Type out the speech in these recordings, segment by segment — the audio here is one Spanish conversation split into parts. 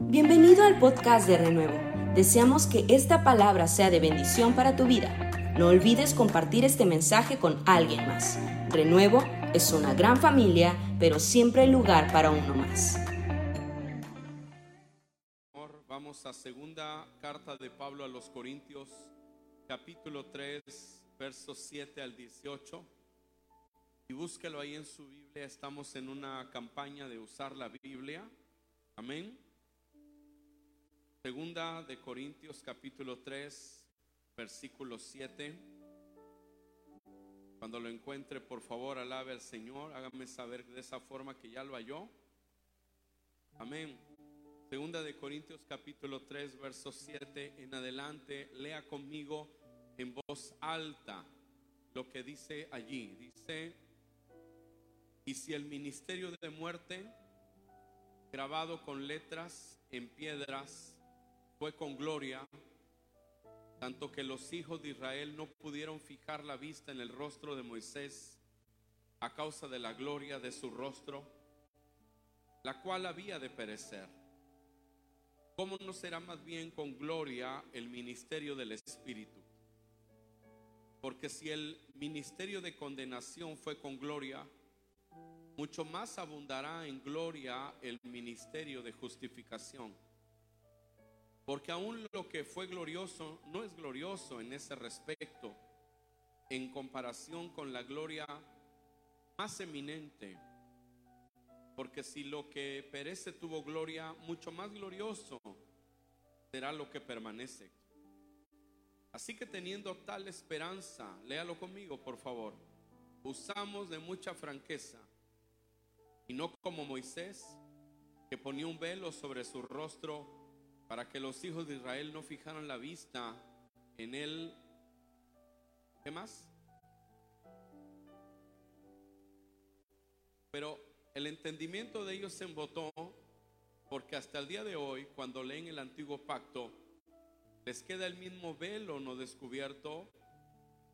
Bienvenido al podcast de Renuevo. Deseamos que esta palabra sea de bendición para tu vida. No olvides compartir este mensaje con alguien más. Renuevo es una gran familia, pero siempre hay lugar para uno más. Vamos a segunda carta de Pablo a los Corintios, capítulo 3, versos 7 al 18. Y búsquelo ahí en su Biblia. Estamos en una campaña de usar la Biblia. Amén. Segunda de Corintios capítulo 3, versículo 7. Cuando lo encuentre, por favor, alabe al Señor. Hágame saber de esa forma que ya lo halló. Amén. Segunda de Corintios capítulo 3, verso 7 en adelante. Lea conmigo en voz alta lo que dice allí. Dice, y si el ministerio de muerte, grabado con letras en piedras, fue con gloria, tanto que los hijos de Israel no pudieron fijar la vista en el rostro de Moisés a causa de la gloria de su rostro, la cual había de perecer. ¿Cómo no será más bien con gloria el ministerio del Espíritu? Porque si el ministerio de condenación fue con gloria, mucho más abundará en gloria el ministerio de justificación. Porque aún lo que fue glorioso no es glorioso en ese respecto en comparación con la gloria más eminente. Porque si lo que perece tuvo gloria, mucho más glorioso será lo que permanece. Así que teniendo tal esperanza, léalo conmigo por favor, usamos de mucha franqueza y no como Moisés, que ponía un velo sobre su rostro para que los hijos de Israel no fijaran la vista en él. ¿Qué más? Pero el entendimiento de ellos se embotó porque hasta el día de hoy, cuando leen el antiguo pacto, les queda el mismo velo no descubierto,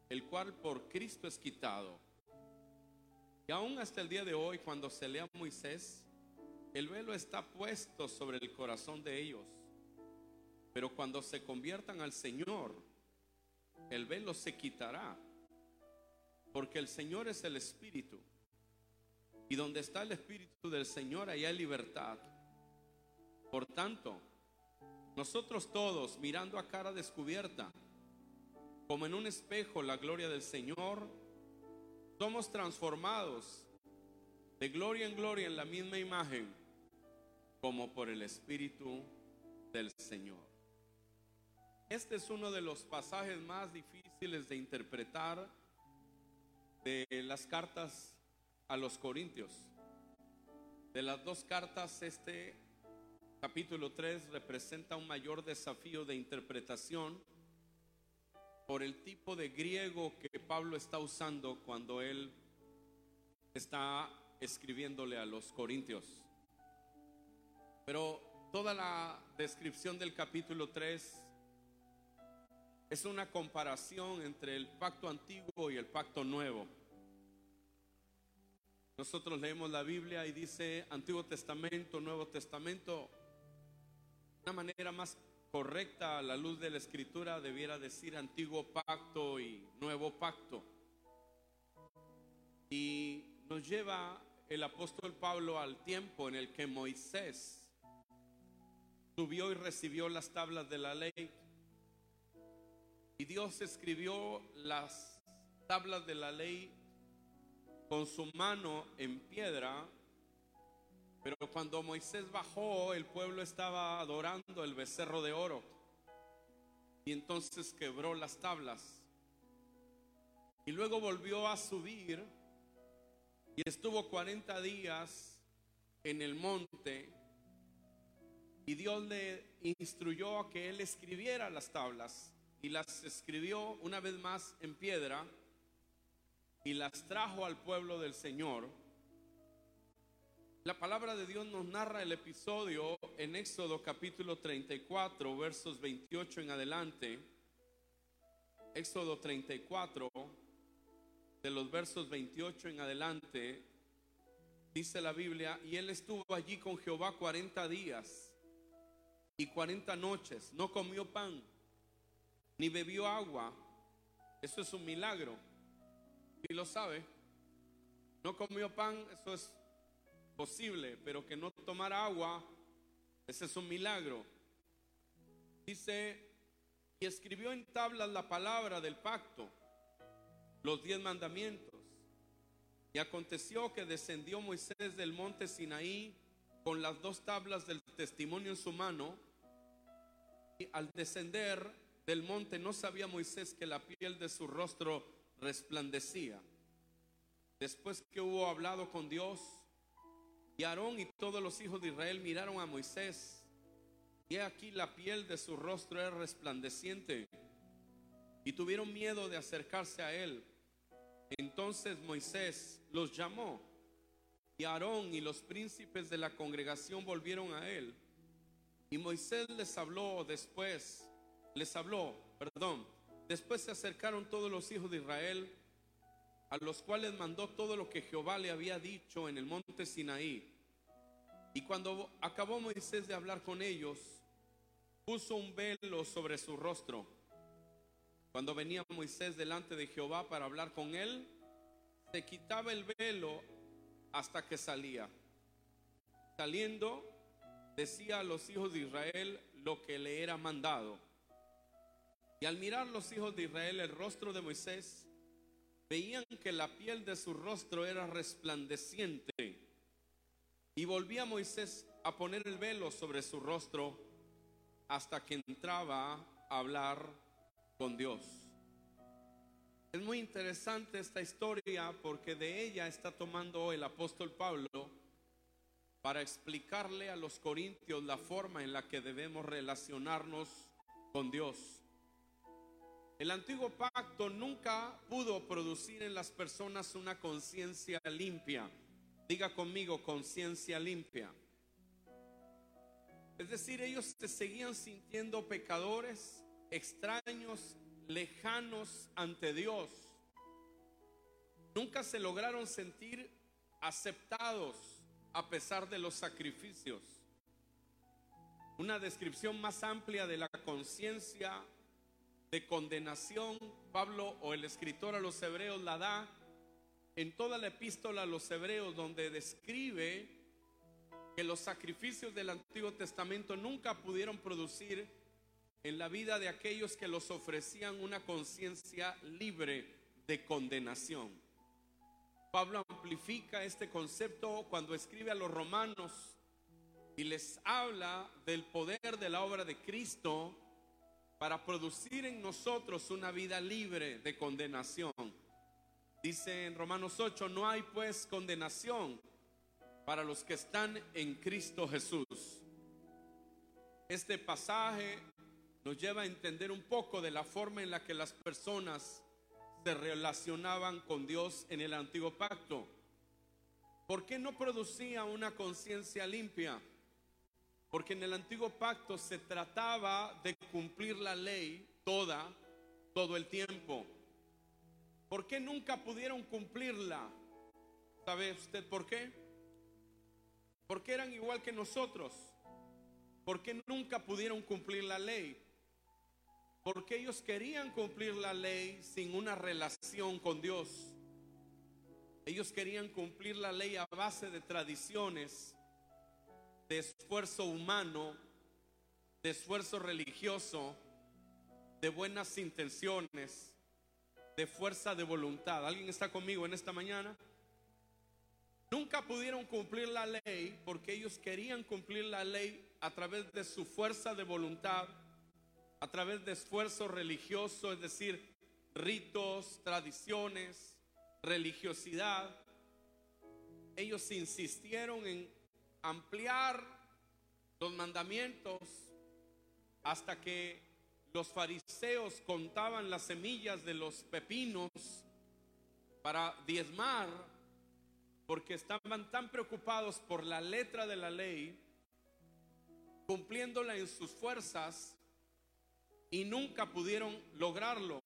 el cual por Cristo es quitado. Y aún hasta el día de hoy, cuando se lea Moisés, el velo está puesto sobre el corazón de ellos. Pero cuando se conviertan al Señor, el velo se quitará. Porque el Señor es el Espíritu. Y donde está el Espíritu del Señor, allá hay libertad. Por tanto, nosotros todos, mirando a cara descubierta, como en un espejo la gloria del Señor, somos transformados de gloria en gloria en la misma imagen, como por el Espíritu del Señor. Este es uno de los pasajes más difíciles de interpretar de las cartas a los Corintios. De las dos cartas, este capítulo 3 representa un mayor desafío de interpretación por el tipo de griego que Pablo está usando cuando él está escribiéndole a los Corintios. Pero toda la descripción del capítulo 3 es una comparación entre el pacto antiguo y el pacto nuevo. Nosotros leemos la Biblia y dice Antiguo Testamento, Nuevo Testamento. Una manera más correcta a la luz de la escritura debiera decir Antiguo Pacto y Nuevo Pacto. Y nos lleva el apóstol Pablo al tiempo en el que Moisés subió y recibió las tablas de la ley y Dios escribió las tablas de la ley con su mano en piedra. Pero cuando Moisés bajó, el pueblo estaba adorando el becerro de oro. Y entonces quebró las tablas. Y luego volvió a subir y estuvo 40 días en el monte. Y Dios le instruyó a que él escribiera las tablas y las escribió una vez más en piedra y las trajo al pueblo del Señor. La palabra de Dios nos narra el episodio en Éxodo capítulo 34, versos 28 en adelante. Éxodo 34, de los versos 28 en adelante, dice la Biblia, y él estuvo allí con Jehová 40 días y cuarenta noches. No comió pan, ni bebió agua. Eso es un milagro. Y lo sabe. No comió pan, eso es posible, pero que no tomara agua, ese es un milagro. Dice, y escribió en tablas la palabra del pacto, los diez mandamientos. Y aconteció que descendió Moisés del monte Sinaí con las dos tablas del testimonio en su mano. Y al descender del monte no sabía Moisés que la piel de su rostro resplandecía. Después que hubo hablado con Dios, y Aarón y todos los hijos de Israel miraron a Moisés, y aquí la piel de su rostro era resplandeciente, y tuvieron miedo de acercarse a él. Entonces Moisés los llamó, y Aarón y los príncipes de la congregación volvieron a él. Y Moisés les habló después, les habló, perdón, después se acercaron todos los hijos de Israel a los cuales mandó todo lo que Jehová le había dicho en el monte Sinaí. Y cuando acabó Moisés de hablar con ellos, puso un velo sobre su rostro. Cuando venía Moisés delante de Jehová para hablar con él, se quitaba el velo hasta que salía. Saliendo, decía a los hijos de Israel lo que le era mandado. Y al mirar los hijos de Israel el rostro de Moisés, veían que la piel de su rostro era resplandeciente. Y volvía Moisés a poner el velo sobre su rostro hasta que entraba a hablar con Dios. Es muy interesante esta historia porque de ella está tomando el apóstol Pablo para explicarle a los corintios la forma en la que debemos relacionarnos con Dios. El antiguo pacto nunca pudo producir en las personas una conciencia limpia. Diga conmigo, conciencia limpia. Es decir, ellos se seguían sintiendo pecadores, extraños, lejanos ante Dios. Nunca se lograron sentir aceptados a pesar de los sacrificios. Una descripción más amplia de la conciencia de condenación, Pablo o el escritor a los hebreos la da en toda la epístola a los hebreos donde describe que los sacrificios del Antiguo Testamento nunca pudieron producir en la vida de aquellos que los ofrecían una conciencia libre de condenación. Pablo amplifica este concepto cuando escribe a los romanos y les habla del poder de la obra de Cristo para producir en nosotros una vida libre de condenación. Dice en Romanos 8, no hay pues condenación para los que están en Cristo Jesús. Este pasaje nos lleva a entender un poco de la forma en la que las personas se relacionaban con Dios en el antiguo pacto. ¿Por qué no producía una conciencia limpia? Porque en el antiguo pacto se trataba de cumplir la ley toda, todo el tiempo. ¿Por qué nunca pudieron cumplirla? ¿Sabe usted por qué? Porque eran igual que nosotros. ¿Por qué nunca pudieron cumplir la ley? Porque ellos querían cumplir la ley sin una relación con Dios. Ellos querían cumplir la ley a base de tradiciones de esfuerzo humano, de esfuerzo religioso, de buenas intenciones, de fuerza de voluntad. ¿Alguien está conmigo en esta mañana? Nunca pudieron cumplir la ley porque ellos querían cumplir la ley a través de su fuerza de voluntad, a través de esfuerzo religioso, es decir, ritos, tradiciones, religiosidad. Ellos insistieron en ampliar los mandamientos hasta que los fariseos contaban las semillas de los pepinos para diezmar, porque estaban tan preocupados por la letra de la ley, cumpliéndola en sus fuerzas, y nunca pudieron lograrlo.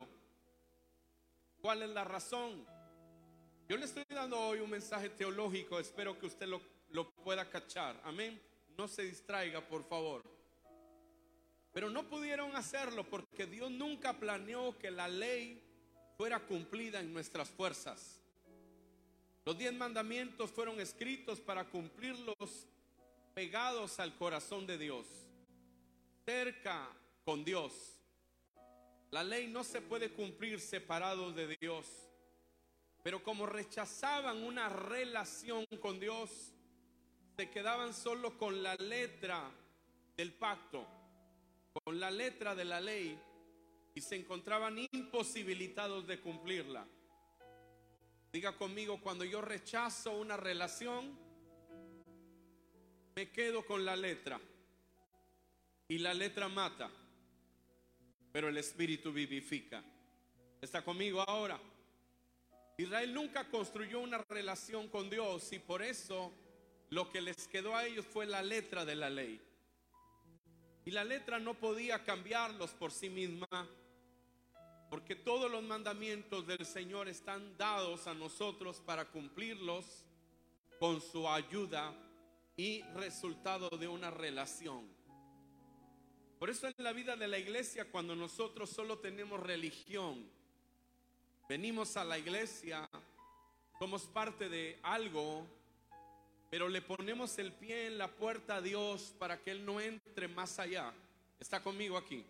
¿Cuál es la razón? Yo le estoy dando hoy un mensaje teológico, espero que usted lo lo pueda cachar. Amén. No se distraiga, por favor. Pero no pudieron hacerlo porque Dios nunca planeó que la ley fuera cumplida en nuestras fuerzas. Los diez mandamientos fueron escritos para cumplirlos pegados al corazón de Dios, cerca con Dios. La ley no se puede cumplir separado de Dios. Pero como rechazaban una relación con Dios, se quedaban solo con la letra del pacto, con la letra de la ley, y se encontraban imposibilitados de cumplirla. Diga conmigo, cuando yo rechazo una relación, me quedo con la letra. Y la letra mata, pero el espíritu vivifica. ¿Está conmigo ahora? Israel nunca construyó una relación con Dios y por eso lo que les quedó a ellos fue la letra de la ley. Y la letra no podía cambiarlos por sí misma, porque todos los mandamientos del Señor están dados a nosotros para cumplirlos con su ayuda y resultado de una relación. Por eso en la vida de la iglesia, cuando nosotros solo tenemos religión, venimos a la iglesia, somos parte de algo, pero le ponemos el pie en la puerta a Dios para que Él no entre más allá. ¿Está conmigo aquí?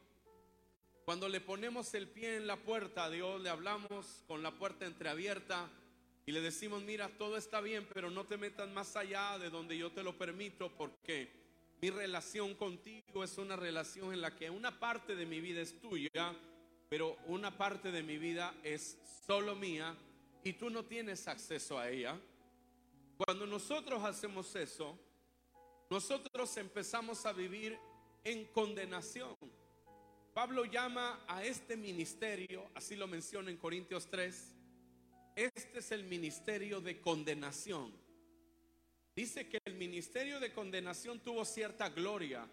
Cuando le ponemos el pie en la puerta a Dios, le hablamos con la puerta entreabierta y le decimos, mira, todo está bien, pero no te metas más allá de donde yo te lo permito porque mi relación contigo es una relación en la que una parte de mi vida es tuya, pero una parte de mi vida es solo mía y tú no tienes acceso a ella. Cuando nosotros hacemos eso, nosotros empezamos a vivir en condenación. Pablo llama a este ministerio, así lo menciona en Corintios 3, este es el ministerio de condenación. Dice que el ministerio de condenación tuvo cierta gloria,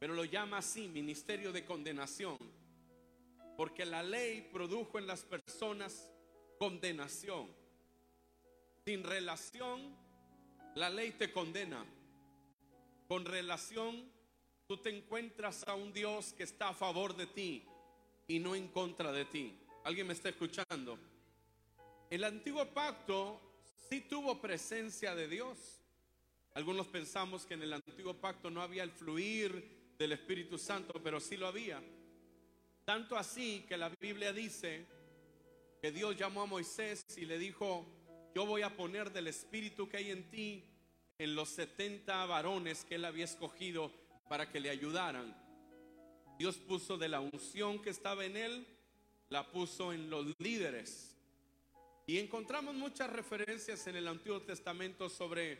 pero lo llama así, ministerio de condenación, porque la ley produjo en las personas condenación. Sin relación, la ley te condena. Con relación, tú te encuentras a un Dios que está a favor de ti y no en contra de ti. ¿Alguien me está escuchando? El antiguo pacto sí tuvo presencia de Dios. Algunos pensamos que en el antiguo pacto no había el fluir del Espíritu Santo, pero sí lo había. Tanto así que la Biblia dice que Dios llamó a Moisés y le dijo, yo voy a poner del espíritu que hay en ti en los 70 varones que él había escogido para que le ayudaran. Dios puso de la unción que estaba en él, la puso en los líderes. Y encontramos muchas referencias en el Antiguo Testamento sobre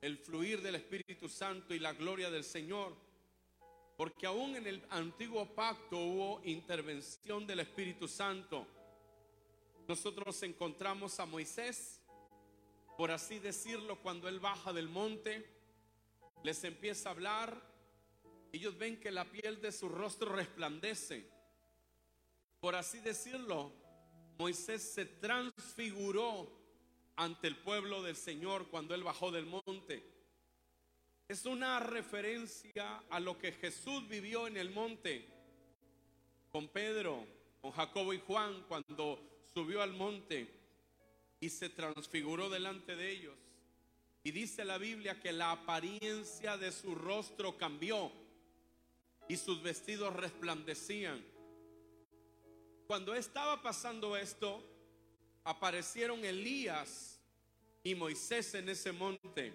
el fluir del Espíritu Santo y la gloria del Señor. Porque aún en el antiguo pacto hubo intervención del Espíritu Santo. Nosotros encontramos a Moisés, por así decirlo, cuando él baja del monte, les empieza a hablar, ellos ven que la piel de su rostro resplandece. Por así decirlo, Moisés se transfiguró ante el pueblo del Señor cuando él bajó del monte. Es una referencia a lo que Jesús vivió en el monte con Pedro, con Jacobo y Juan cuando subió al monte y se transfiguró delante de ellos. Y dice la Biblia que la apariencia de su rostro cambió y sus vestidos resplandecían. Cuando estaba pasando esto, aparecieron Elías y Moisés en ese monte.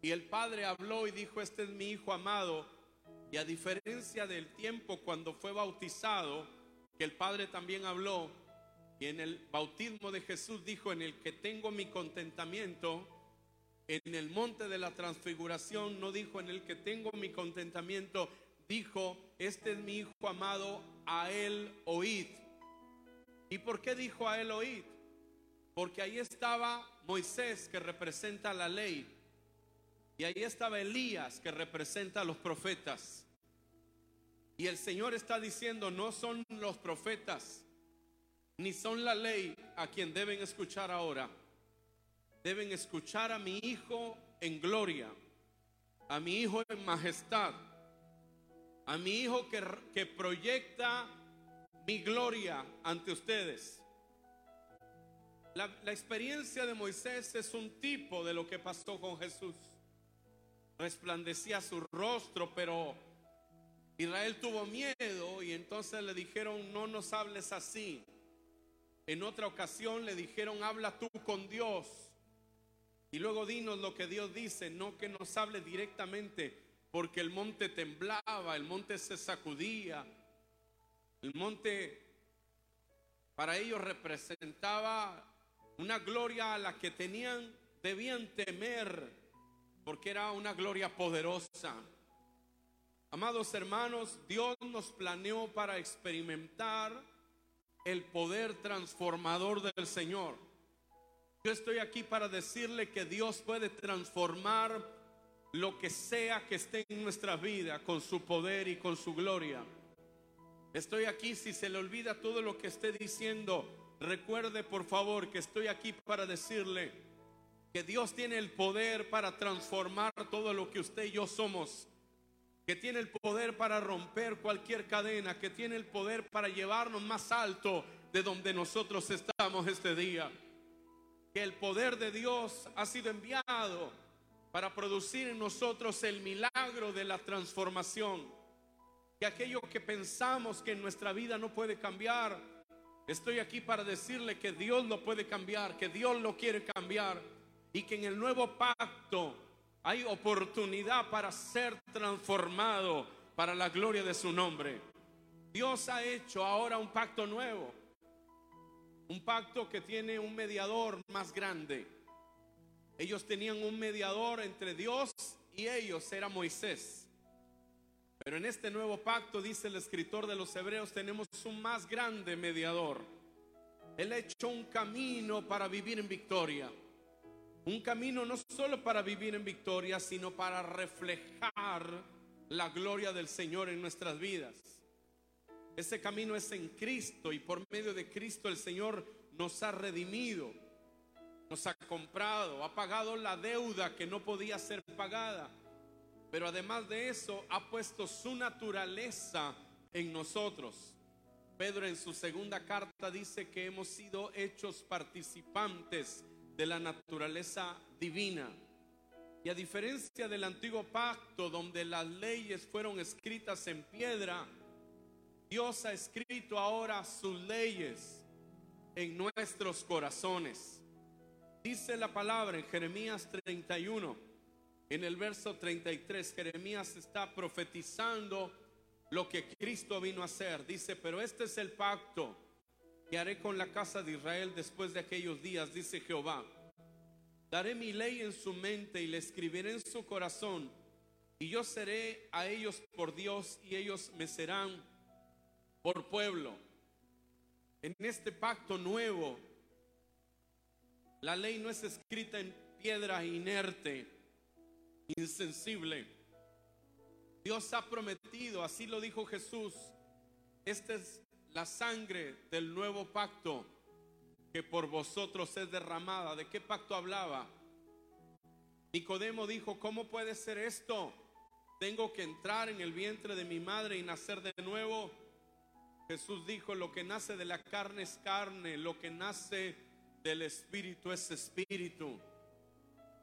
Y el Padre habló y dijo, este es mi Hijo amado. Y a diferencia del tiempo cuando fue bautizado, que el Padre también habló, en el bautismo de Jesús dijo, en el que tengo mi contentamiento, en el monte de la transfiguración no dijo en el que tengo mi contentamiento, dijo, este es mi hijo amado, a él oíd. ¿Y por qué dijo a él oíd? Porque ahí estaba Moisés que representa la ley. Y ahí estaba Elías que representa a los profetas. Y el Señor está diciendo, no son los profetas, ni son la ley a quien deben escuchar ahora. Deben escuchar a mi Hijo en gloria, a mi Hijo en majestad. a mi hijo que, que proyecta mi gloria ante ustedes. La, la, experiencia de Moisés es un tipo de lo que pasó con Jesús. Resplandecía su rostro, pero Israel tuvo miedo y entonces le dijeron, no nos hables así. En otra ocasión le dijeron, habla tú con Dios. Y luego dinos lo que Dios dice, no que nos hable directamente, porque el monte temblaba, el monte se sacudía. El monte para ellos representaba una gloria a la que tenían, debían temer, porque era una gloria poderosa. Amados hermanos, Dios nos planeó para experimentar el poder transformador del Señor. Yo estoy aquí para decirle que Dios puede transformar lo que sea que esté en nuestra vida con su poder y con su gloria. Estoy aquí, si se le olvida todo lo que esté diciendo, recuerde por favor que estoy aquí para decirle que Dios tiene el poder para transformar todo lo que usted y yo somos que tiene el poder para romper cualquier cadena, que tiene el poder para llevarnos más alto de donde nosotros estamos este día. Que el poder de Dios ha sido enviado para producir en nosotros el milagro de la transformación. Que aquello que pensamos que en nuestra vida no puede cambiar, estoy aquí para decirle que Dios lo puede cambiar, que Dios lo quiere cambiar y que en el nuevo pacto hay oportunidad para ser transformado para la gloria de su nombre. Dios ha hecho ahora un pacto nuevo. Un pacto que tiene un mediador más grande. Ellos tenían un mediador entre Dios y ellos, era Moisés. Pero en este nuevo pacto, dice el escritor de los Hebreos, tenemos un más grande mediador. Él ha hecho un camino para vivir en victoria. Un camino no solo para vivir en victoria, sino para reflejar la gloria del Señor en nuestras vidas. Ese camino es en Cristo y por medio de Cristo el Señor nos ha redimido, nos ha comprado, ha pagado la deuda que no podía ser pagada. Pero además de eso ha puesto su naturaleza en nosotros. Pedro en su segunda carta dice que hemos sido hechos participantes de la naturaleza divina. Y a diferencia del antiguo pacto donde las leyes fueron escritas en piedra, Dios ha escrito ahora sus leyes en nuestros corazones. Dice la palabra en Jeremías 31, en el verso 33, Jeremías está profetizando lo que Cristo vino a hacer. Dice, pero este es el pacto que haré con la casa de Israel después de aquellos días, dice Jehová. Daré mi ley en su mente y le escribiré en su corazón, y yo seré a ellos por Dios y ellos me serán por pueblo. En este pacto nuevo, la ley no es escrita en piedra inerte, insensible. Dios ha prometido, así lo dijo Jesús, esta es la sangre del nuevo pacto que por vosotros es derramada. ¿De qué pacto hablaba? Nicodemo dijo, ¿cómo puede ser esto? Tengo que entrar en el vientre de mi madre y nacer de nuevo. Jesús dijo, lo que nace de la carne es carne, lo que nace del espíritu es espíritu.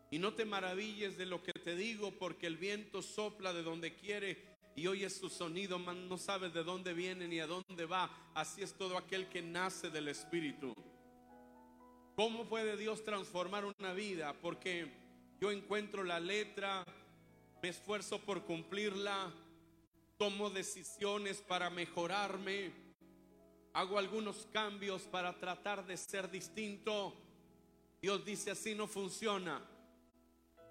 Y no te maravilles de lo que te digo, porque el viento sopla de donde quiere y oyes su sonido, no sabes de dónde viene ni a dónde va. Así es todo aquel que nace del Espíritu. ¿Cómo puede Dios transformar una vida? Porque yo encuentro la letra, me esfuerzo por cumplirla, tomo decisiones para mejorarme, hago algunos cambios para tratar de ser distinto. Dios dice así no funciona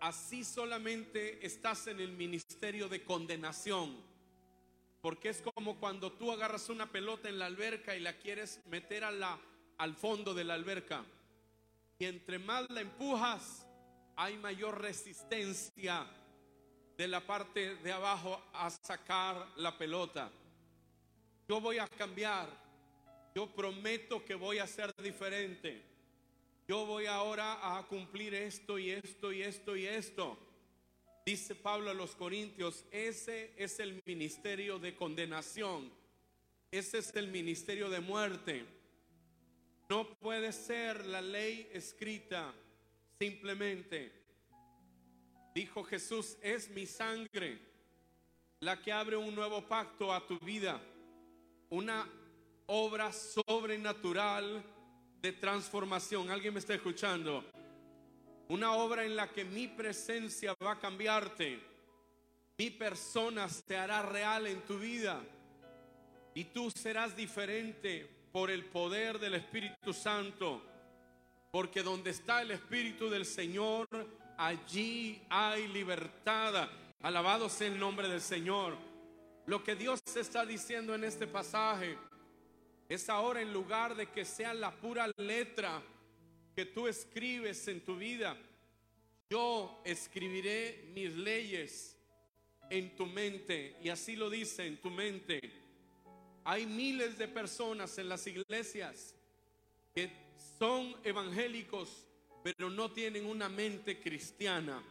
así solamente estás en el ministerio de condenación. Porque es como cuando tú agarras una pelota en la alberca y la quieres meter a la, al fondo de la alberca. Y entre más la empujas, hay mayor resistencia de la parte de abajo a sacar la pelota. Yo voy a cambiar. Yo prometo que voy a ser diferente yo voy ahora a cumplir esto y esto y esto y esto. Dice Pablo a los Corintios, ese es el ministerio de condenación, ese es el ministerio de muerte. No puede ser la ley escrita simplemente. Dijo Jesús, es mi sangre la que abre un nuevo pacto a tu vida, una obra sobrenatural de transformación. ¿Alguien me está escuchando? Una obra en la que mi presencia va a cambiarte. Mi persona se hará real en tu vida. Y tú serás diferente por el poder del Espíritu Santo. Porque donde está el Espíritu del Señor, allí hay libertad. Alabado sea el nombre del Señor. Lo que Dios está diciendo en este pasaje es ahora en lugar de que sea la pura letra que tú escribes en tu vida, yo escribiré mis leyes en tu mente. Y así lo dice en tu mente. Hay miles de personas en las iglesias que son evangélicos, pero no tienen una mente cristiana.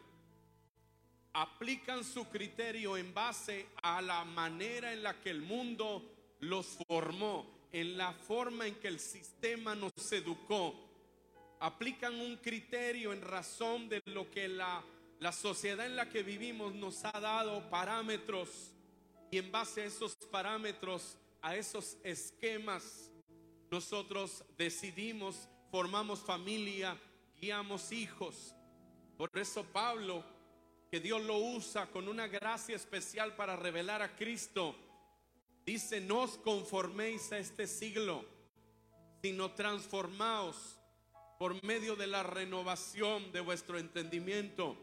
Aplican su criterio en base a la manera en la que el mundo los formó en la forma en que el sistema nos educó. Aplican un criterio en razón de lo que la, la sociedad en la que vivimos nos ha dado parámetros y en base a esos parámetros, a esos esquemas, nosotros decidimos, formamos familia, guiamos hijos. Por eso Pablo, que Dios lo usa con una gracia especial para revelar a Cristo, Dice, no os conforméis a este siglo, sino transformaos por medio de la renovación de vuestro entendimiento.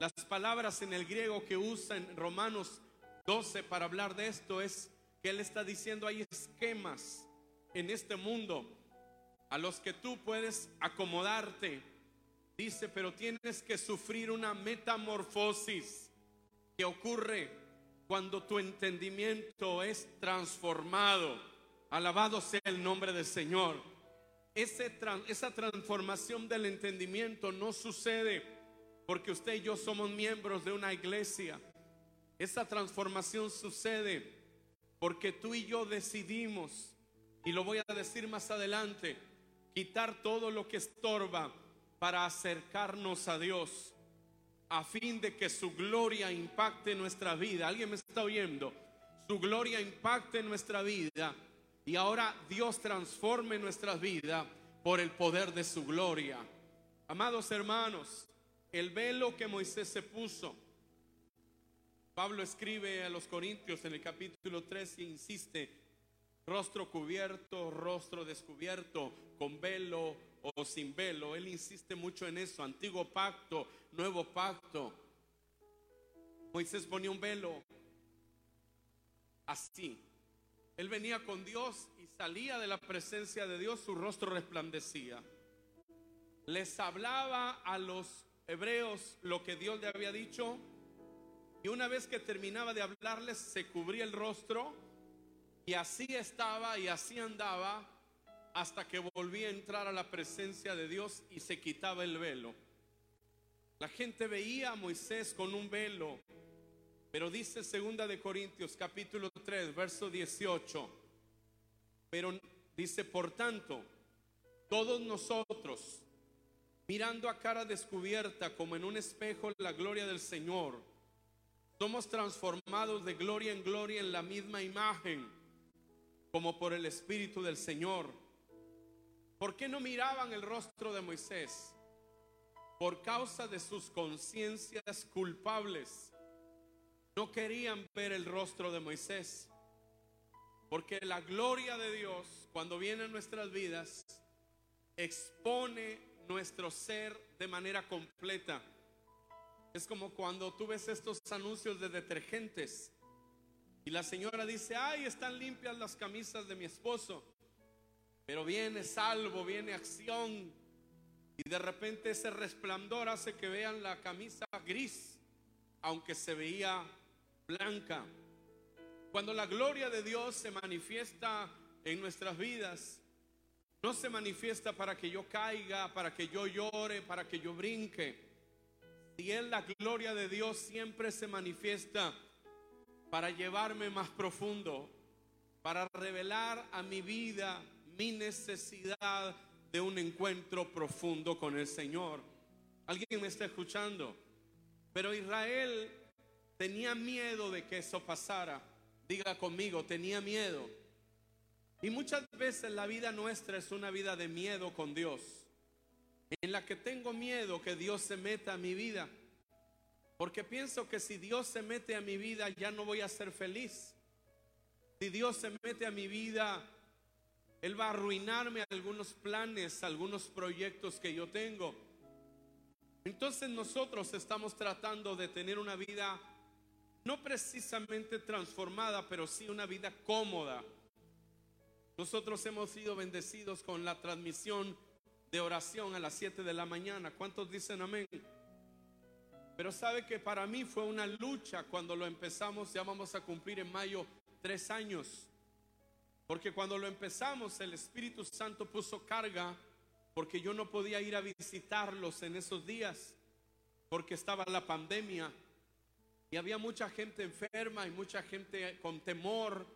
Las palabras en el griego que usa en Romanos 12 para hablar de esto es que él está diciendo hay esquemas en este mundo a los que tú puedes acomodarte. Dice, pero tienes que sufrir una metamorfosis que ocurre cuando tu entendimiento es transformado. Alabado sea el nombre del Señor. esa transformación del entendimiento no sucede porque usted y yo somos miembros de una iglesia. Esa transformación sucede porque tú y yo decidimos, y lo voy a decir más adelante, quitar todo lo que estorba para acercarnos a Dios a fin de que su gloria impacte nuestra vida. ¿Alguien me está oyendo? Su gloria impacte nuestra vida y ahora Dios transforme nuestra vida por el poder de su gloria. Amados hermanos, el velo que Moisés se puso, Pablo escribe a los Corintios en el capítulo 3 y insiste, rostro cubierto, rostro descubierto, con velo o sin velo. Él insiste mucho en eso, antiguo pacto, nuevo pacto. Moisés ponía un velo así. Él venía con Dios y salía de la presencia de Dios, su rostro resplandecía. Les hablaba a los hebreos lo que Dios le había dicho y una vez que terminaba de hablarles se cubría el rostro y así estaba y así andaba hasta que volvía a entrar a la presencia de Dios y se quitaba el velo. La gente veía a Moisés con un velo, pero dice segunda de Corintios capítulo 3, verso 18. Pero dice, por tanto, todos nosotros, mirando a cara descubierta como en un espejo la gloria del Señor, somos transformados de gloria en gloria en la misma imagen, como por el Espíritu del Señor. ¿Por qué no miraban el rostro de Moisés? Por causa de sus conciencias culpables. No querían ver el rostro de Moisés. Porque la gloria de Dios, cuando viene a nuestras vidas, expone nuestro ser de manera completa. Es como cuando tú ves estos anuncios de detergentes y la señora dice, ay, están limpias las camisas de mi esposo. Pero viene salvo, viene acción. Y de repente ese resplandor hace que vean la camisa gris, aunque se veía blanca. Cuando la gloria de Dios se manifiesta en nuestras vidas, no se manifiesta para que yo caiga, para que yo llore, para que yo brinque. Y Él, la gloria de Dios, siempre se manifiesta para llevarme más profundo, para revelar a mi vida mi necesidad de un encuentro profundo con el Señor. ¿Alguien me está escuchando? Pero Israel tenía miedo de que eso pasara. Diga conmigo, tenía miedo. Y muchas veces la vida nuestra es una vida de miedo con Dios, en la que tengo miedo que Dios se meta a mi vida, porque pienso que si Dios se mete a mi vida ya no voy a ser feliz. Si Dios se mete a mi vida, Él va a arruinarme algunos planes, algunos proyectos que yo tengo. Entonces nosotros estamos tratando de tener una vida no precisamente transformada, pero sí una vida cómoda. Nosotros hemos sido bendecidos con la transmisión de oración a las 7 de la mañana. ¿Cuántos dicen amén? Pero sabe que para mí fue una lucha cuando lo empezamos, ya vamos a cumplir en mayo tres años. Porque cuando lo empezamos el Espíritu Santo puso carga porque yo no podía ir a visitarlos en esos días, porque estaba la pandemia y había mucha gente enferma y mucha gente con temor.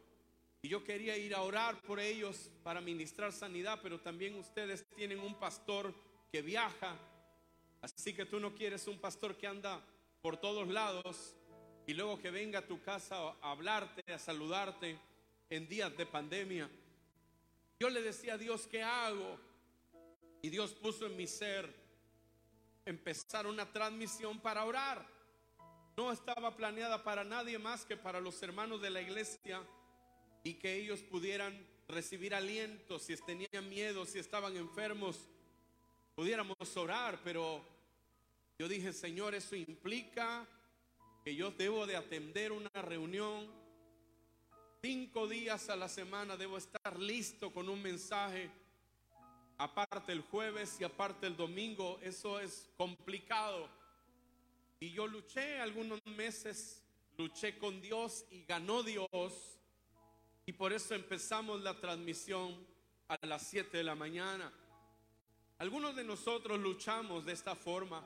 Y yo quería ir a orar por ellos para ministrar sanidad, pero también ustedes tienen un pastor que viaja. Así que tú no quieres un pastor que anda por todos lados y luego que venga a tu casa a hablarte, a saludarte en días de pandemia. Yo le decía a Dios, ¿qué hago? Y Dios puso en mi ser empezar una transmisión para orar. No estaba planeada para nadie más que para los hermanos de la iglesia y que ellos pudieran recibir aliento si tenían miedo, si estaban enfermos, pudiéramos orar, pero yo dije, Señor, eso implica que yo debo de atender una reunión. Cinco días a la semana debo estar listo con un mensaje aparte el jueves y aparte el domingo, eso es complicado. Y yo luché algunos meses, luché con Dios y ganó Dios. Y por eso empezamos la transmisión a las 7 de la mañana. Algunos de nosotros luchamos de esta forma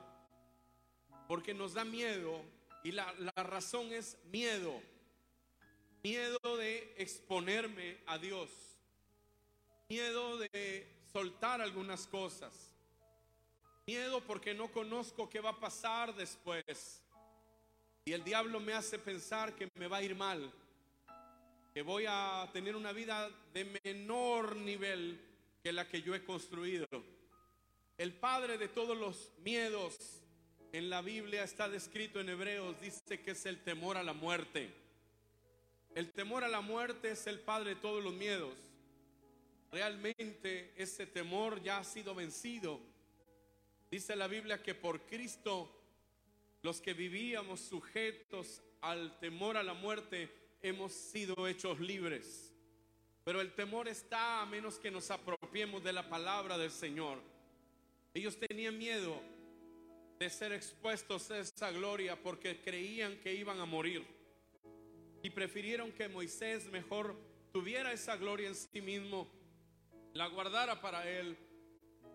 porque nos da miedo y la, la razón es miedo. Miedo de exponerme a Dios. Miedo de soltar algunas cosas. Miedo porque no conozco qué va a pasar después. Y el diablo me hace pensar que me va a ir mal, que voy a tener una vida de menor nivel que la que yo he construido. El padre de todos los miedos en la Biblia está descrito en Hebreos, dice que es el temor a la muerte. El temor a la muerte es el padre de todos los miedos. Realmente ese temor ya ha sido vencido. Dice la Biblia que por Cristo los que vivíamos sujetos al temor a la muerte hemos sido hechos libres. Pero el temor está a menos que nos apropiemos de la palabra del Señor. Ellos tenían miedo de ser expuestos a esa gloria porque creían que iban a morir. Prefirieron que Moisés mejor tuviera esa gloria en sí mismo la guardara para él.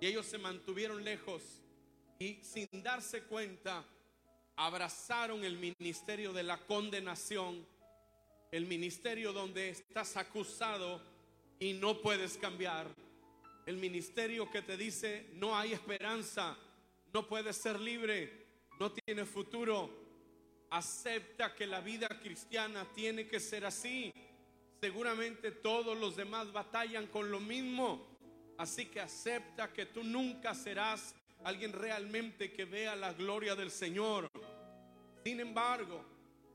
Y ellos se mantuvieron lejos y sin darse cuenta abrazaron el ministerio de la condenación, el ministerio donde estás acusado y no puedes cambiar, el ministerio que te dice no hay esperanza, no puedes ser libre, no tiene futuro. Acepta que la vida cristiana tiene que ser así seguramente todos los demás batallan con lo mismo. Así que acepta que tú nunca serás alguien realmente que vea la gloria del Señor. Sin embargo,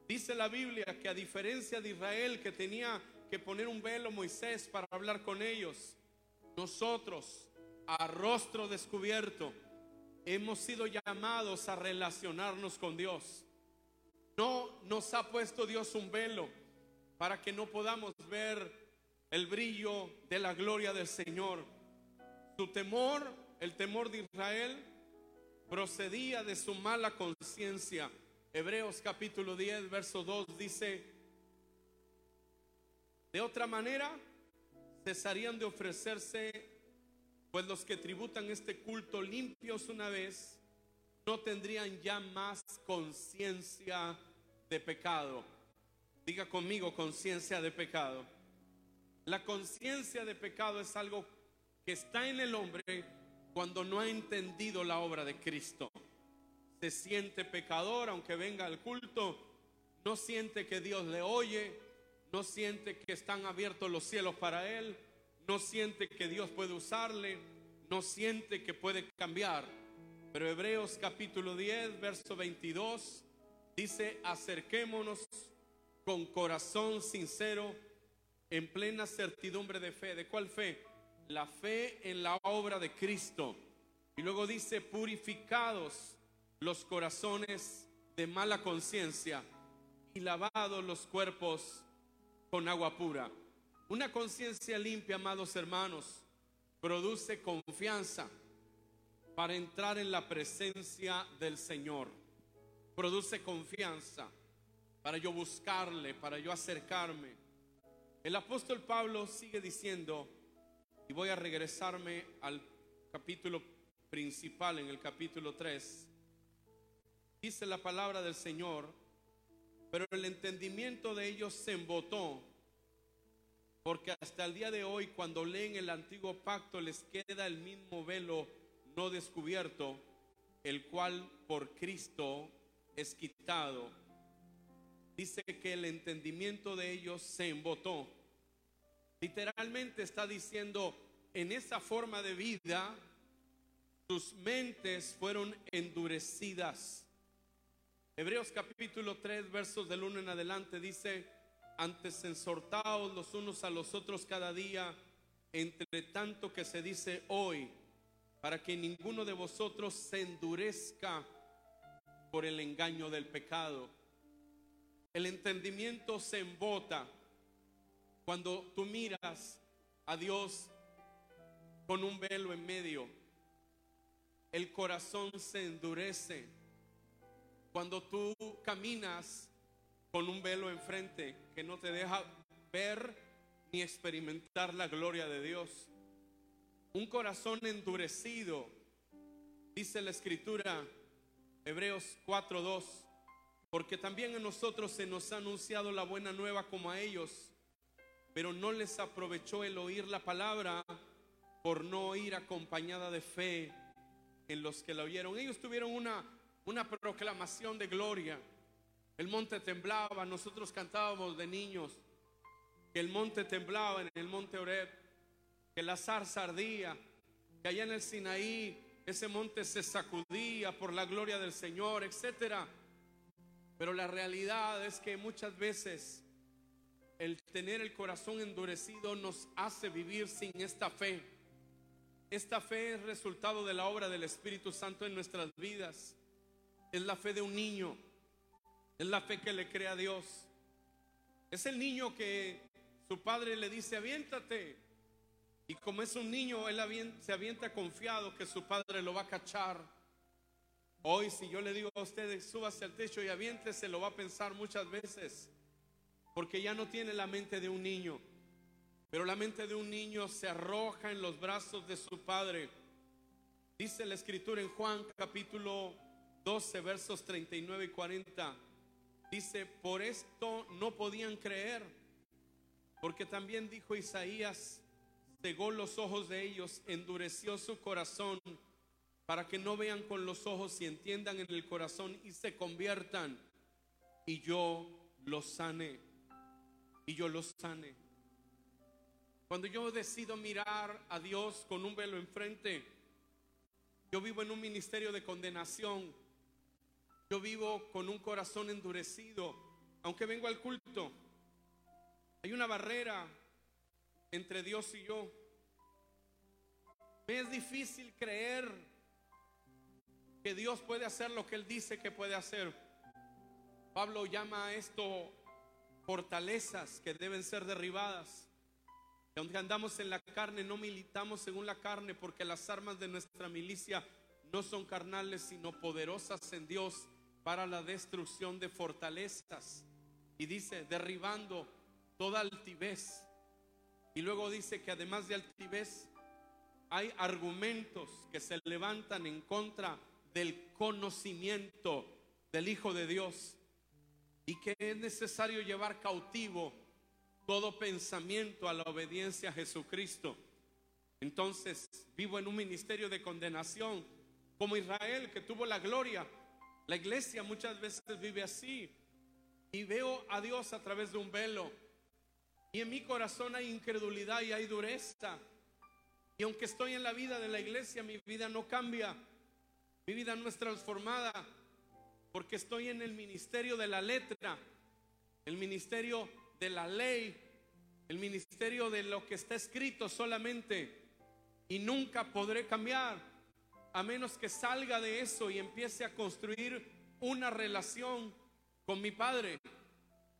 dice la Biblia que a diferencia de Israel que tenía que poner un velo Moisés para hablar con ellos, nosotros a rostro descubierto hemos sido llamados a relacionarnos con Dios. No nos ha puesto Dios un velo para que no podamos ver el brillo de la gloria del Señor. Su temor, el temor de Israel, procedía de su mala conciencia. Hebreos capítulo 10, verso 2 dice, de otra manera, cesarían de ofrecerse, pues los que tributan este culto limpios una vez no tendrían ya más conciencia de pecado. Diga conmigo, conciencia de pecado. La conciencia de pecado es algo que está en el hombre cuando no ha entendido la obra de Cristo. Se siente pecador aunque venga al culto, no siente que Dios le oye, no siente que están abiertos los cielos para él, no siente que Dios puede usarle, no siente que puede cambiar. Pero Hebreos capítulo 10, verso 22 dice, acerquémonos con corazón sincero, en plena certidumbre de fe. ¿De cuál fe? La fe en la obra de Cristo. Y luego dice, purificados los corazones de mala conciencia y lavados los cuerpos con agua pura. Una conciencia limpia, amados hermanos, produce confianza para entrar en la presencia del Señor. Produce confianza para yo buscarle, para yo acercarme. El apóstol Pablo sigue diciendo, y voy a regresarme al capítulo principal, en el capítulo 3, dice la palabra del Señor, pero el entendimiento de ellos se embotó porque hasta el día de hoy, cuando leen el antiguo pacto, les queda el mismo velo no descubierto, el cual por Cristo es quitado. Dice que el entendimiento de ellos se embotó. Literalmente está diciendo, en esa forma de vida, sus mentes fueron endurecidas. Hebreos capítulo 3, versos del 1 en adelante dice, antes ensortaos los unos a los otros cada día, entre tanto que se dice hoy, para que ninguno de vosotros se endurezca por el engaño del pecado. El entendimiento se embota cuando tú miras a Dios con un velo en medio. El corazón se endurece. Cuando tú caminas con un velo enfrente que no te deja ver ni experimentar la gloria de Dios. Un corazón endurecido, dice la escritura, Hebreos 4:2, porque también a nosotros se nos ha anunciado la buena nueva como a ellos, pero no les aprovechó el oír la palabra por no oír acompañada de fe en los que la oyeron. Ellos tuvieron una, una proclamación de gloria el monte temblaba, nosotros cantábamos de niños que el monte temblaba en el monte Oreb, que la zarza ardía, que allá en el Sinaí ese monte se sacudía por la gloria del Señor, etcétera. Pero la realidad es que muchas veces el tener el corazón endurecido nos hace vivir sin esta fe. Esta fe es resultado de la obra del Espíritu Santo en nuestras vidas. Es la fe de un niño es la fe que le crea a Dios. Es el niño que su padre le dice, aviéntate. Y como es un niño, él se avienta confiado que su padre lo va a cachar. Hoy si yo le digo a ustedes, súbase al techo y aviéntese, lo va a pensar muchas veces. Porque ya no tiene la mente de un niño. Pero la mente de un niño se arroja en los brazos de su padre. Dice la escritura en Juan capítulo 12, versos 39 y 40. Dice, por esto no podían creer, porque también dijo Isaías, cegó los ojos de ellos, endureció su corazón, para que no vean con los ojos y entiendan en el corazón y se conviertan, y yo los sane, y yo los sane. Cuando yo decido mirar a Dios con un velo enfrente, yo vivo en un ministerio de condenación yo vivo con un corazón endurecido, aunque vengo al culto. Hay una barrera entre Dios y yo. Me es difícil creer que Dios puede hacer lo que Él dice que puede hacer. Pablo llama a esto fortalezas que deben ser derribadas. aunque andamos en la carne, no militamos según la carne, porque las armas de nuestra milicia no son carnales, sino poderosas en Dios para la destrucción de fortalezas. Y dice, derribando toda altivez. Y luego dice que además de altivez, hay argumentos que se levantan en contra del conocimiento del Hijo de Dios y que es necesario llevar cautivo todo pensamiento a la obediencia a Jesucristo. Entonces vivo en un ministerio de condenación, como Israel que tuvo la gloria. La iglesia muchas veces vive así y veo a Dios a través de un velo. Y en mi corazón hay incredulidad y hay dureza. Y aunque estoy en la vida de la iglesia, mi vida no cambia. Mi vida no es transformada porque estoy en el ministerio de la letra, el ministerio de la ley, el ministerio de lo que está escrito solamente. Y nunca podré cambiar a menos que salga de eso y empiece a construir una relación con mi Padre.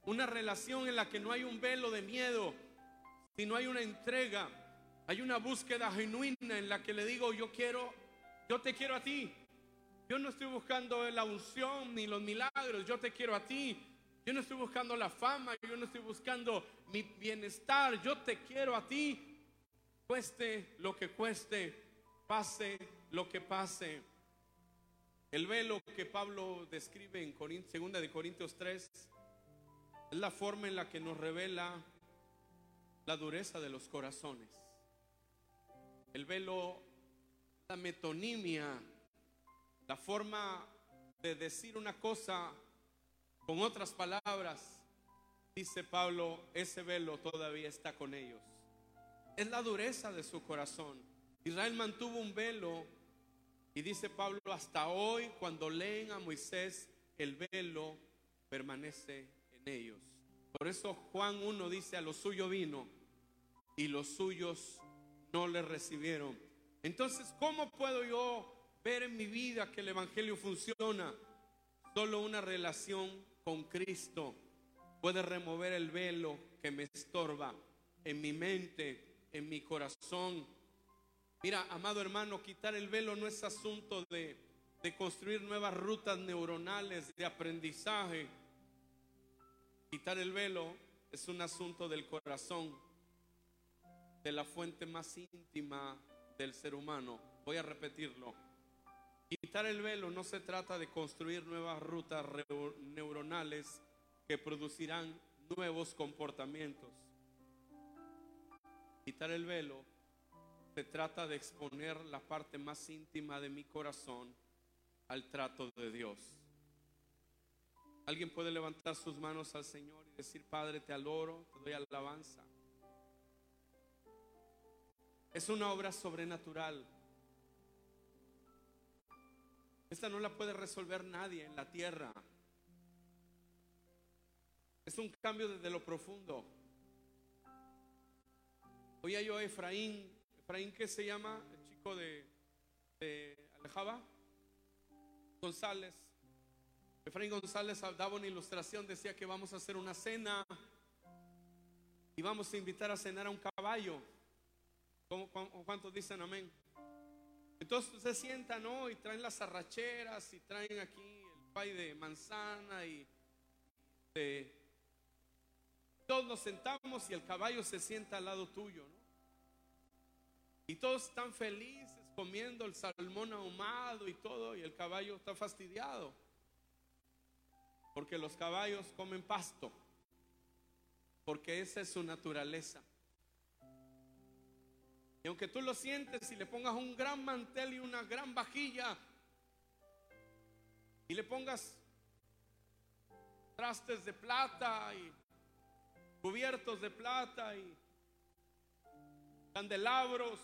Una relación en la que no hay un velo de miedo, sino hay una entrega, hay una búsqueda genuina en la que le digo, yo quiero, yo te quiero a ti. Yo no estoy buscando la unción ni los milagros, yo te quiero a ti. Yo no estoy buscando la fama, yo no estoy buscando mi bienestar, yo te quiero a ti. Cueste lo que cueste, pase lo que pase. El velo que Pablo describe en segunda de Corintios 3 es la forma en la que nos revela la dureza de los corazones. El velo, la metonimia, la forma de decir una cosa con otras palabras, dice Pablo, ese velo todavía está con ellos. Es la dureza de su corazón. Israel mantuvo un velo y dice Pablo, hasta hoy cuando leen a Moisés, el velo permanece ellos. Por eso Juan 1 dice, a lo suyo vino y los suyos no le recibieron. Entonces, ¿cómo puedo yo ver en mi vida que el Evangelio funciona? Solo una relación con Cristo puede remover el velo que me estorba en mi mente, en mi corazón Mira, amado hermano, quitar el velo no es asunto de, de construir nuevas rutas neuronales de aprendizaje. Quitar el velo es un asunto del corazón, de la fuente más íntima del ser humano. Voy a repetirlo. Quitar el velo no se trata de construir nuevas rutas neuronales que producirán nuevos comportamientos. Quitar el velo se trata de exponer la parte más íntima de mi corazón al trato de Dios. Alguien puede levantar sus manos al Señor y decir, Padre, te adoro, te doy alabanza. Es una obra sobrenatural. Esta no la puede resolver nadie en la tierra. Es un cambio desde lo profundo. Oía yo a Efraín Efraín, ¿qué se llama? El chico de, Alejaba. González. Efraín González daba una ilustración, decía que vamos a hacer una cena y vamos a invitar a cenar a un caballo. ¿Cuántos dicen amén? Entonces se sientan, ¿no? Y traen las arracheras y traen aquí el pay de manzana y todos nos sentamos y el caballo se sienta al lado tuyo, ¿no? Y todos están felices comiendo el salmón ahumado y todo, y el caballo está fastidiado. Porque los caballos comen pasto, porque esa es su naturaleza. Y aunque tú lo sientes y le pongas un gran mantel y una gran vajilla, y le pongas trastes de plata y cubiertos de plata y candelabros,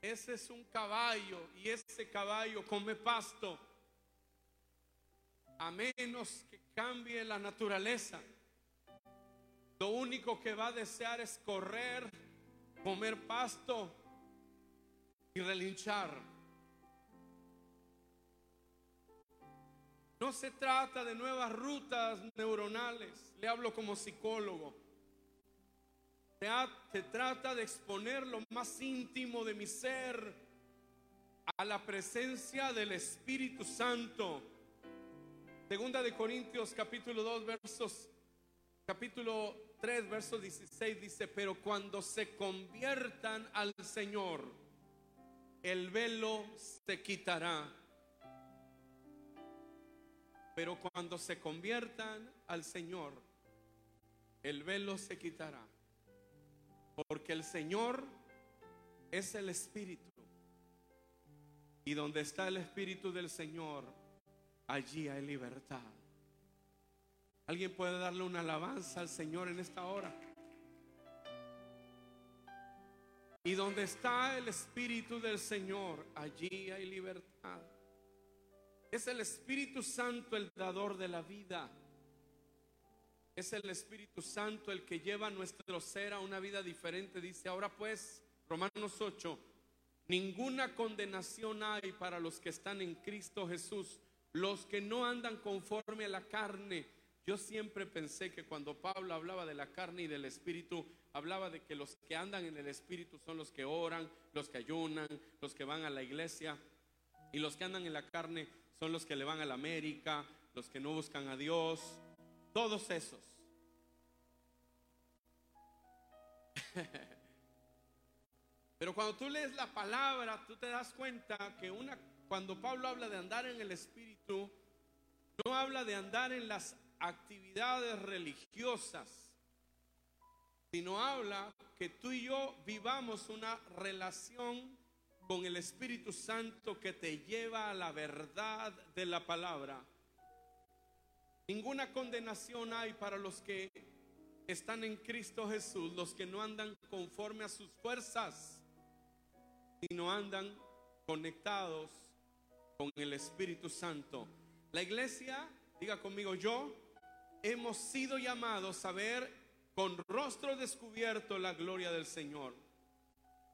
ese es un caballo y ese caballo come pasto. A menos que cambie la naturaleza. Lo único que va a desear es correr, comer pasto y relinchar. No se trata de nuevas rutas neuronales. Le hablo como psicólogo. Se trata de exponer lo más íntimo de mi ser a la presencia del Espíritu Santo. Segunda de Corintios capítulo 2 versos capítulo 3 verso 16 dice, "Pero cuando se conviertan al Señor, el velo se quitará. Pero cuando se conviertan al Señor, el velo se quitará. Porque el Señor es el Espíritu. Y donde está el Espíritu del Señor, allí hay libertad. ¿Alguien puede darle una alabanza al Señor en esta hora? Y donde está el Espíritu del Señor, allí hay libertad. Es el Espíritu Santo el dador de la vida. Es el Espíritu Santo el que lleva nuestro ser a una vida diferente. Dice, ahora pues, Romanos 8, ninguna condenación hay para los que están en Cristo Jesús, los que no andan conforme a la carne. Yo siempre pensé que cuando Pablo hablaba de la carne y del Espíritu, hablaba de que los que andan en el Espíritu son los que oran, los que ayunan, los que van a la iglesia. Y los que andan en la carne son los que le van a la América, los que no buscan a Dios, todos esos. Pero cuando tú lees la palabra, tú te das cuenta que una, cuando Pablo habla de andar en el Espíritu, no habla de andar en las actividades religiosas sino habla que tú y yo vivamos una relación con el Espíritu Santo que te lleva a la verdad de la palabra. Ninguna condenación hay para los que están en Cristo Jesús, los que no andan conforme a sus fuerzas, sino andan conectados con el Espíritu Santo. La iglesia, diga conmigo yo, hemos sido llamados a ver con rostro descubierto la gloria del Señor.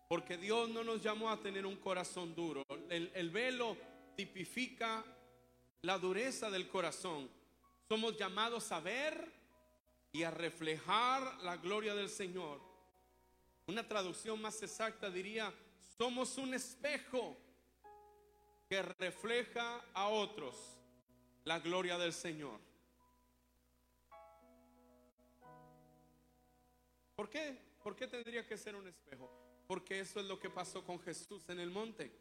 Porque Dios no nos llamó a tener un corazón duro. El, velo tipifica la dureza del corazón. Somos llamados a ver y a reflejar la gloria del Señor. Una traducción más exacta diría, somos un espejo que refleja a otros la gloria del Señor. ¿Por qué? ¿Por qué tendría que ser un espejo? Porque eso es lo que pasó con Jesús en el monte.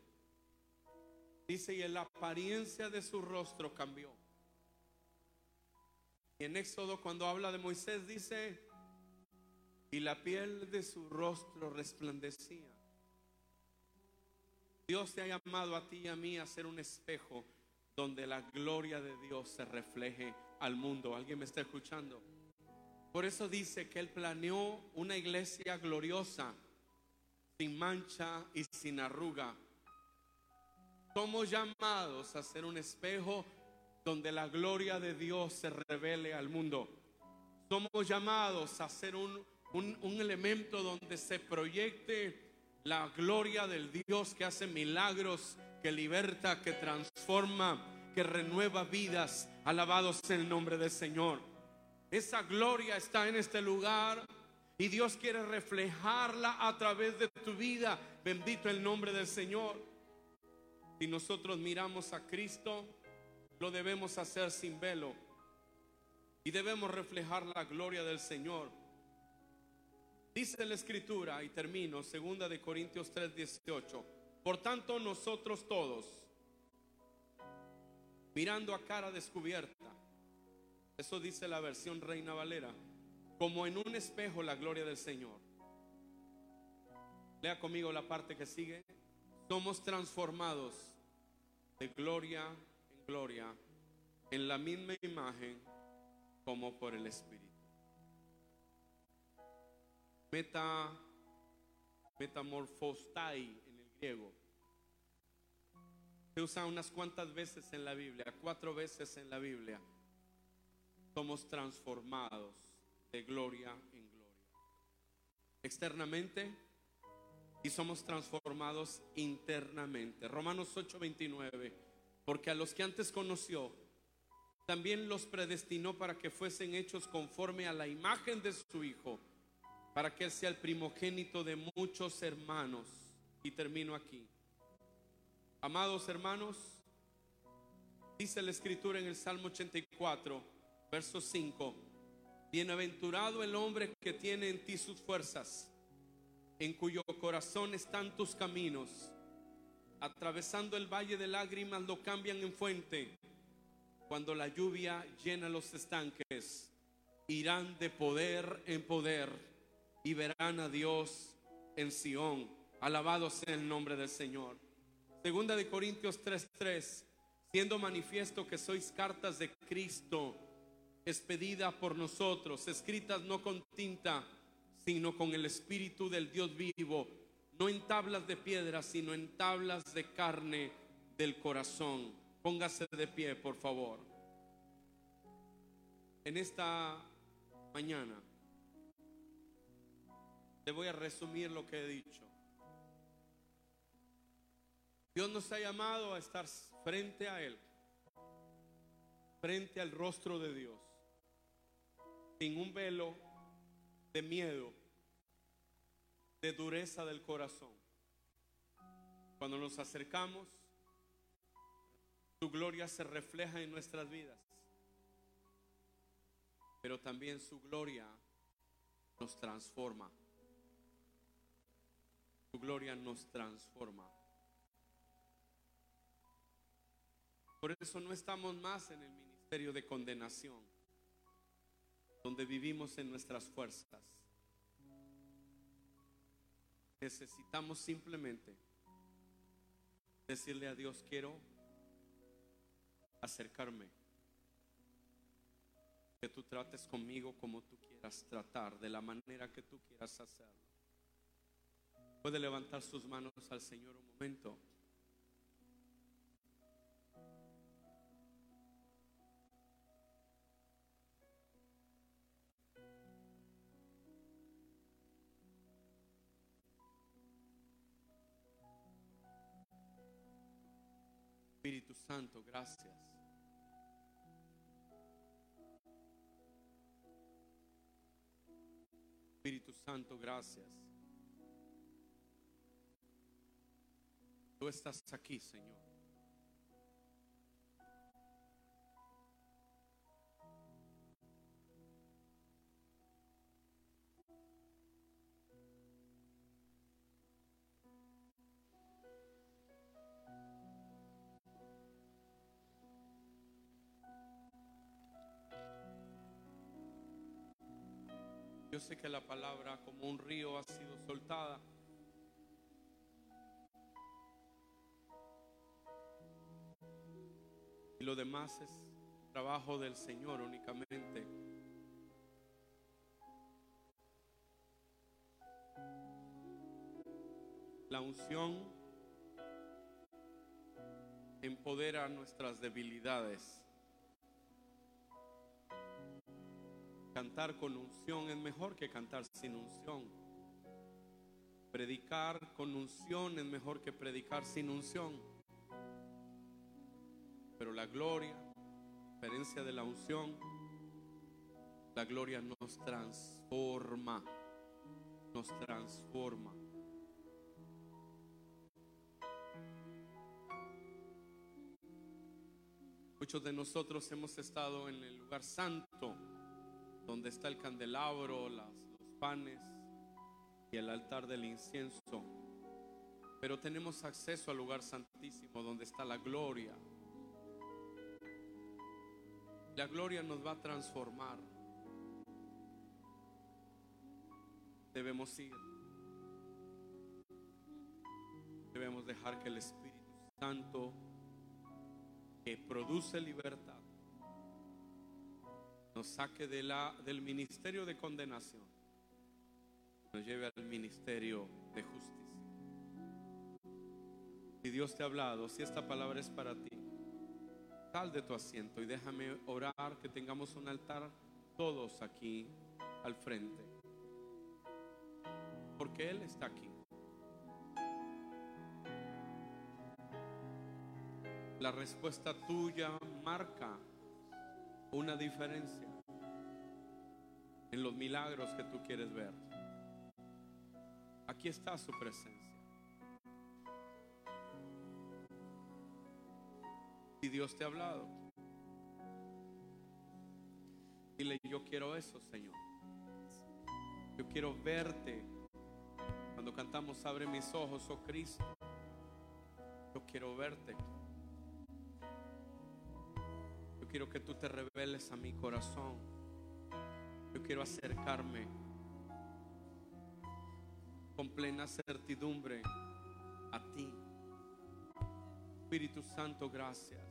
Dice, y la apariencia de su rostro cambió. Y en Éxodo cuando habla de Moisés dice, y la piel de su rostro resplandecía. Dios te ha llamado a ti y a mí a ser un espejo donde la gloria de Dios se refleje al mundo. ¿Alguien me está escuchando? Por eso dice que Él planeó una iglesia gloriosa, sin mancha y sin arruga. Somos llamados a ser un espejo donde la gloria de Dios se revele al mundo. Somos llamados a ser un, un elemento donde se proyecte la gloria del Dios que hace milagros, que liberta, que transforma, que renueva vidas. Alabados en el nombre del Señor. Esa gloria está en este lugar y Dios quiere reflejarla a través de tu vida. Bendito el nombre del Señor. Si nosotros miramos a Cristo, lo debemos hacer sin velo y debemos reflejar la gloria del Señor. Dice la escritura, y termino, segunda de Corintios 3, 18. Por tanto, nosotros todos, mirando a cara descubierta, eso dice la versión Reina Valera. Como en un espejo la gloria del Señor. Lea conmigo la parte que sigue. Somos transformados de gloria en gloria en la misma imagen como por el Espíritu. Meta, metamorfostai en el griego. Se usa unas cuantas veces en la Biblia, cuatro veces en la Biblia somos transformados de gloria en gloria. Externamente y somos transformados internamente. Romanos 8:29, porque a los que antes conoció, también los predestinó para que fuesen hechos conforme a la imagen de su Hijo, para que Él sea el primogénito de muchos hermanos. Y termino aquí. Amados hermanos, dice la escritura en el Salmo 84, Verso 5. Bienaventurado el hombre que tiene en ti sus fuerzas, en cuyo corazón están tus caminos. atravesando el valle de lágrimas lo cambian en fuente. Cuando la lluvia llena los estanques, irán de poder en poder y verán a Dios en Sión. Alabado sea el nombre del Señor. Segunda de Corintios 3:3, siendo manifiesto que sois cartas de Cristo, expedida por nosotros, escritas no con tinta, sino con el Espíritu del Dios vivo, no en tablas de piedra, sino en tablas de carne del corazón. Póngase de pie, por favor. En esta mañana te voy a resumir lo que he dicho. Dios nos ha llamado a estar frente a Él, frente al rostro de Dios, sin un velo de miedo, de dureza del corazón. Cuando nos acercamos, su gloria se refleja en nuestras vidas, pero también su gloria nos transforma. Su gloria nos transforma. Por eso no estamos más en el ministerio de condenación, donde vivimos en nuestras fuerzas. Necesitamos simplemente decirle a Dios, quiero acercarme. Que tú trates conmigo como tú quieras tratar, de la manera que tú quieras hacerlo. Puede levantar sus manos al Señor un momento. Espíritu Santo, gracias. Espíritu Santo, gracias. Tú estás aquí, Señor. Yo sé que la palabra como un río ha sido soltada. Y lo demás es trabajo del Señor únicamente. La unción empodera nuestras debilidades. Cantar con unción es mejor que cantar sin unción. Predicar con unción es mejor que predicar sin unción. Pero la gloria, diferencia de la unción, la gloria nos transforma, nos transforma. Muchos de nosotros hemos estado en el lugar santo, donde está el candelabro, los panes y el altar del incienso. Pero tenemos acceso al lugar santísimo, donde está la gloria. La gloria nos va a transformar. Debemos ir. Debemos dejar que el Espíritu Santo que produce libertad nos saque de la, del ministerio de condenación, nos lleve al ministerio de justicia. Si Dios te ha hablado, si esta palabra es para ti, sal de tu asiento y déjame orar que tengamos un altar todos aquí al frente. Porque Él está aquí. La respuesta tuya marca una diferencia en los milagros que tú quieres ver. Aquí está su presencia. Dios te ha hablado, dile, yo quiero eso, Señor. Yo quiero verte. Cuando cantamos, abre mis ojos, oh Cristo. quiero verte. Yo quiero que tú te reveles a mi corazón. Yo quiero acercarme con plena certidumbre a ti. Espíritu Santo, gracias.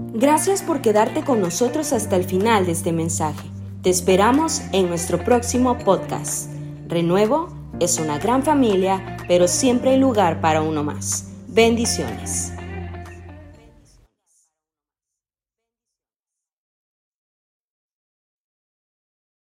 Gracias por quedarte con nosotros hasta el final de este mensaje. Te esperamos en nuestro próximo podcast. Renuevo es una gran familia, pero siempre hay lugar para uno más. Bendiciones.